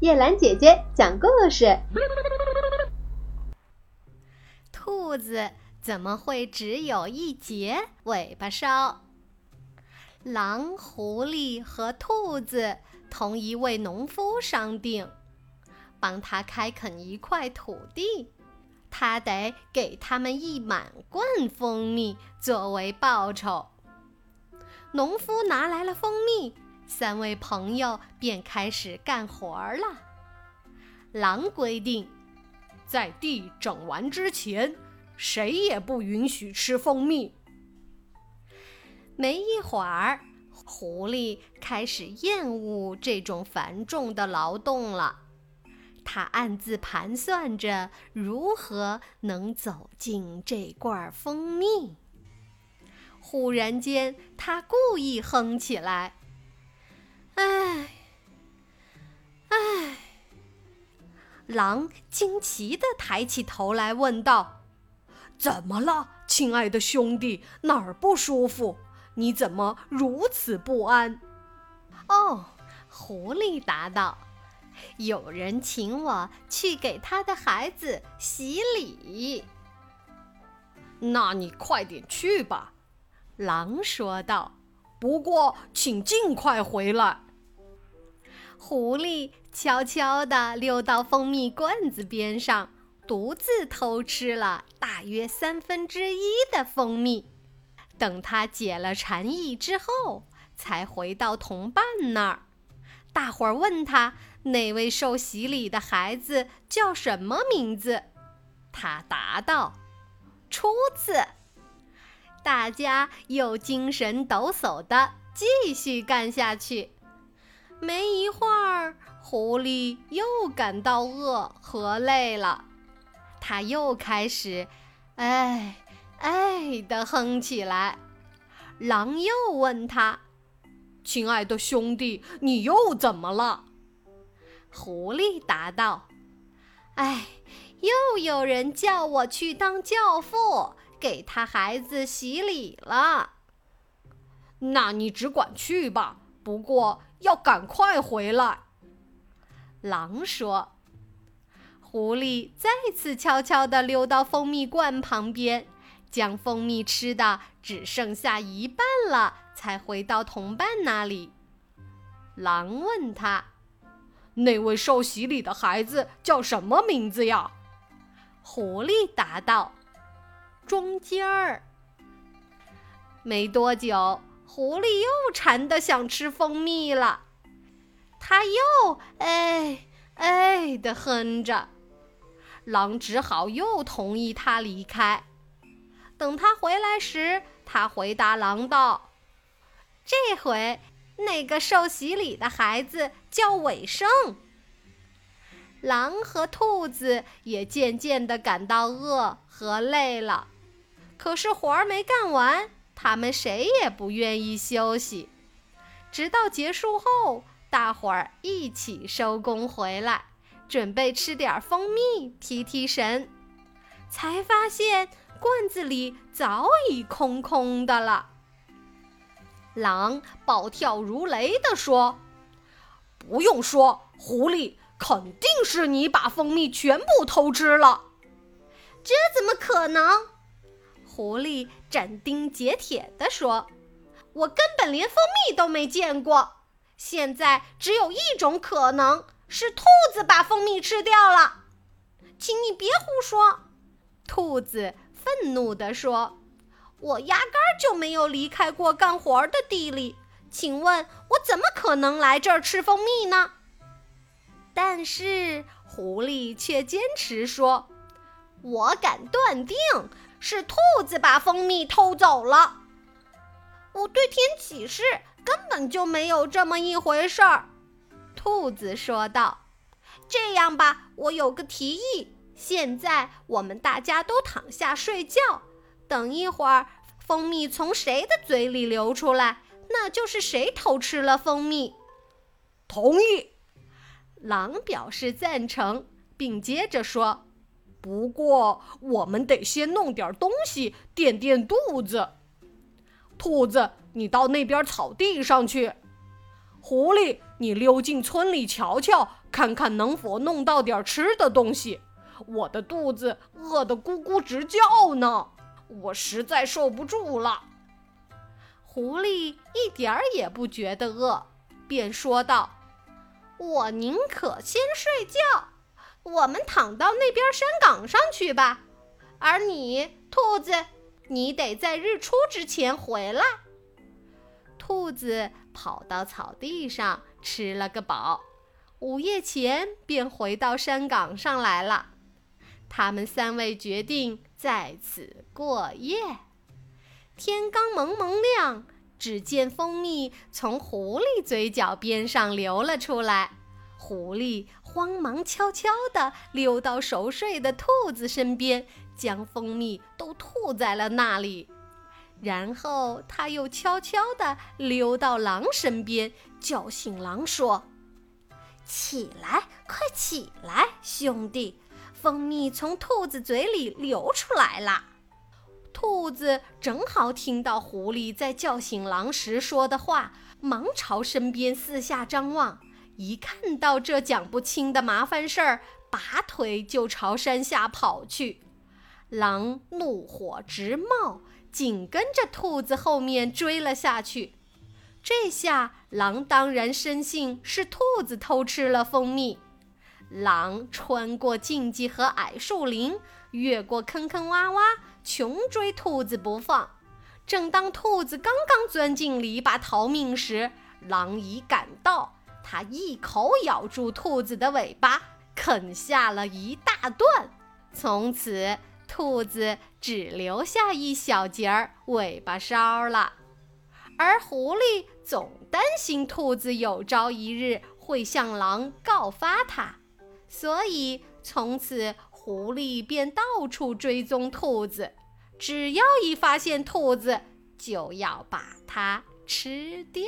叶兰姐姐讲故事。兔子怎么会只有一节尾巴梢？狼、狐狸和兔子同一位农夫商定，帮他开垦一块土地，他得给他们一满罐蜂蜜作为报酬。农夫拿来了蜂蜜，三位朋友便开始干活了。狼规定，在地整完之前，谁也不允许吃蜂蜜。没一会儿，狐狸开始厌恶这种繁重的劳动了。他暗自盘算着如何能走进这罐蜂蜜。忽然间，他故意哼起来：“唉，唉。”狼惊奇的抬起头来，问道：“怎么了，亲爱的兄弟？哪儿不舒服？你怎么如此不安？”哦，狐狸答道：“有人请我去给他的孩子洗礼。”那你快点去吧。狼说道：“不过，请尽快回来。”狐狸悄悄地溜到蜂蜜罐子边上，独自偷吃了大约三分之一的蜂蜜。等他解了馋意之后，才回到同伴那儿。大伙儿问他：“那位受洗礼的孩子叫什么名字？”他答道：“初次。”大家又精神抖擞地继续干下去。没一会儿，狐狸又感到饿和累了，他又开始“哎哎”的哼起来。狼又问他：“亲爱的兄弟，你又怎么了？”狐狸答道：“哎，又有人叫我去当教父。”给他孩子洗礼了，那你只管去吧。不过要赶快回来。狼说。狐狸再次悄悄地溜到蜂蜜罐旁边，将蜂蜜吃的只剩下一半了，才回到同伴那里。狼问他：“那位受洗礼的孩子叫什么名字呀？”狐狸答道。中间儿。没多久，狐狸又馋得想吃蜂蜜了，它又哎哎的哼着。狼只好又同意他离开。等他回来时，他回答狼道：“这回那个受洗礼的孩子叫尾生。”狼和兔子也渐渐地感到饿和累了。可是活儿没干完，他们谁也不愿意休息。直到结束后，大伙儿一起收工回来，准备吃点蜂蜜提提神，才发现罐子里早已空空的了。狼暴跳如雷地说：“不用说，狐狸肯定是你把蜂蜜全部偷吃了。”这怎么可能？狐狸斩钉截铁地说：“我根本连蜂蜜都没见过。现在只有一种可能，是兔子把蜂蜜吃掉了。请你别胡说！”兔子愤怒地说：“我压根儿就没有离开过干活的地里，请问我怎么可能来这儿吃蜂蜜呢？”但是狐狸却坚持说：“我敢断定。”是兔子把蜂蜜偷走了。我对天起誓，根本就没有这么一回事儿。兔子说道：“这样吧，我有个提议。现在我们大家都躺下睡觉，等一会儿蜂蜜从谁的嘴里流出来，那就是谁偷吃了蜂蜜。”同意。狼表示赞成，并接着说。不过，我们得先弄点东西垫垫肚子。兔子，你到那边草地上去。狐狸，你溜进村里瞧瞧，看看能否弄到点吃的东西。我的肚子饿得咕咕直叫呢，我实在受不住了。”狐狸一点儿也不觉得饿，便说道：“我宁可先睡觉，我们躺到那边山岗上去吧。而你，兔子，你得在日出之前回来。”兔子跑到草地上吃了个饱，午夜前便回到山岗上来了。他们三位决定在此过夜。天刚蒙蒙亮，只见蜂蜜从狐狸嘴角边上流了出来。狐狸慌忙悄悄地溜到熟睡的兔子身边，将蜂蜜都吐在了那里。然后他又悄悄地溜到狼身边，叫醒狼说：“起来，快起来，兄弟！蜂蜜从兔子嘴里流出来了。”兔子正好听到狐狸在叫醒狼时说的话，忙朝身边四下张望。一看到这讲不清的麻烦事儿，拔腿就朝山下跑去。狼怒火直冒，紧跟着兔子后面追了下去。这下狼当然深信是兔子偷吃了蜂蜜。狼穿过荆棘和矮树林，越过坑坑洼洼。穷追兔子不放，正当兔子刚刚钻进篱笆逃命时，狼已赶到。他一口咬住兔子的尾巴，啃下了一大段。从此，兔子只留下一小截儿尾巴梢了。而狐狸总担心兔子有朝一日会向狼告发它，所以从此。狐狸便到处追踪兔子，只要一发现兔子，就要把它吃掉。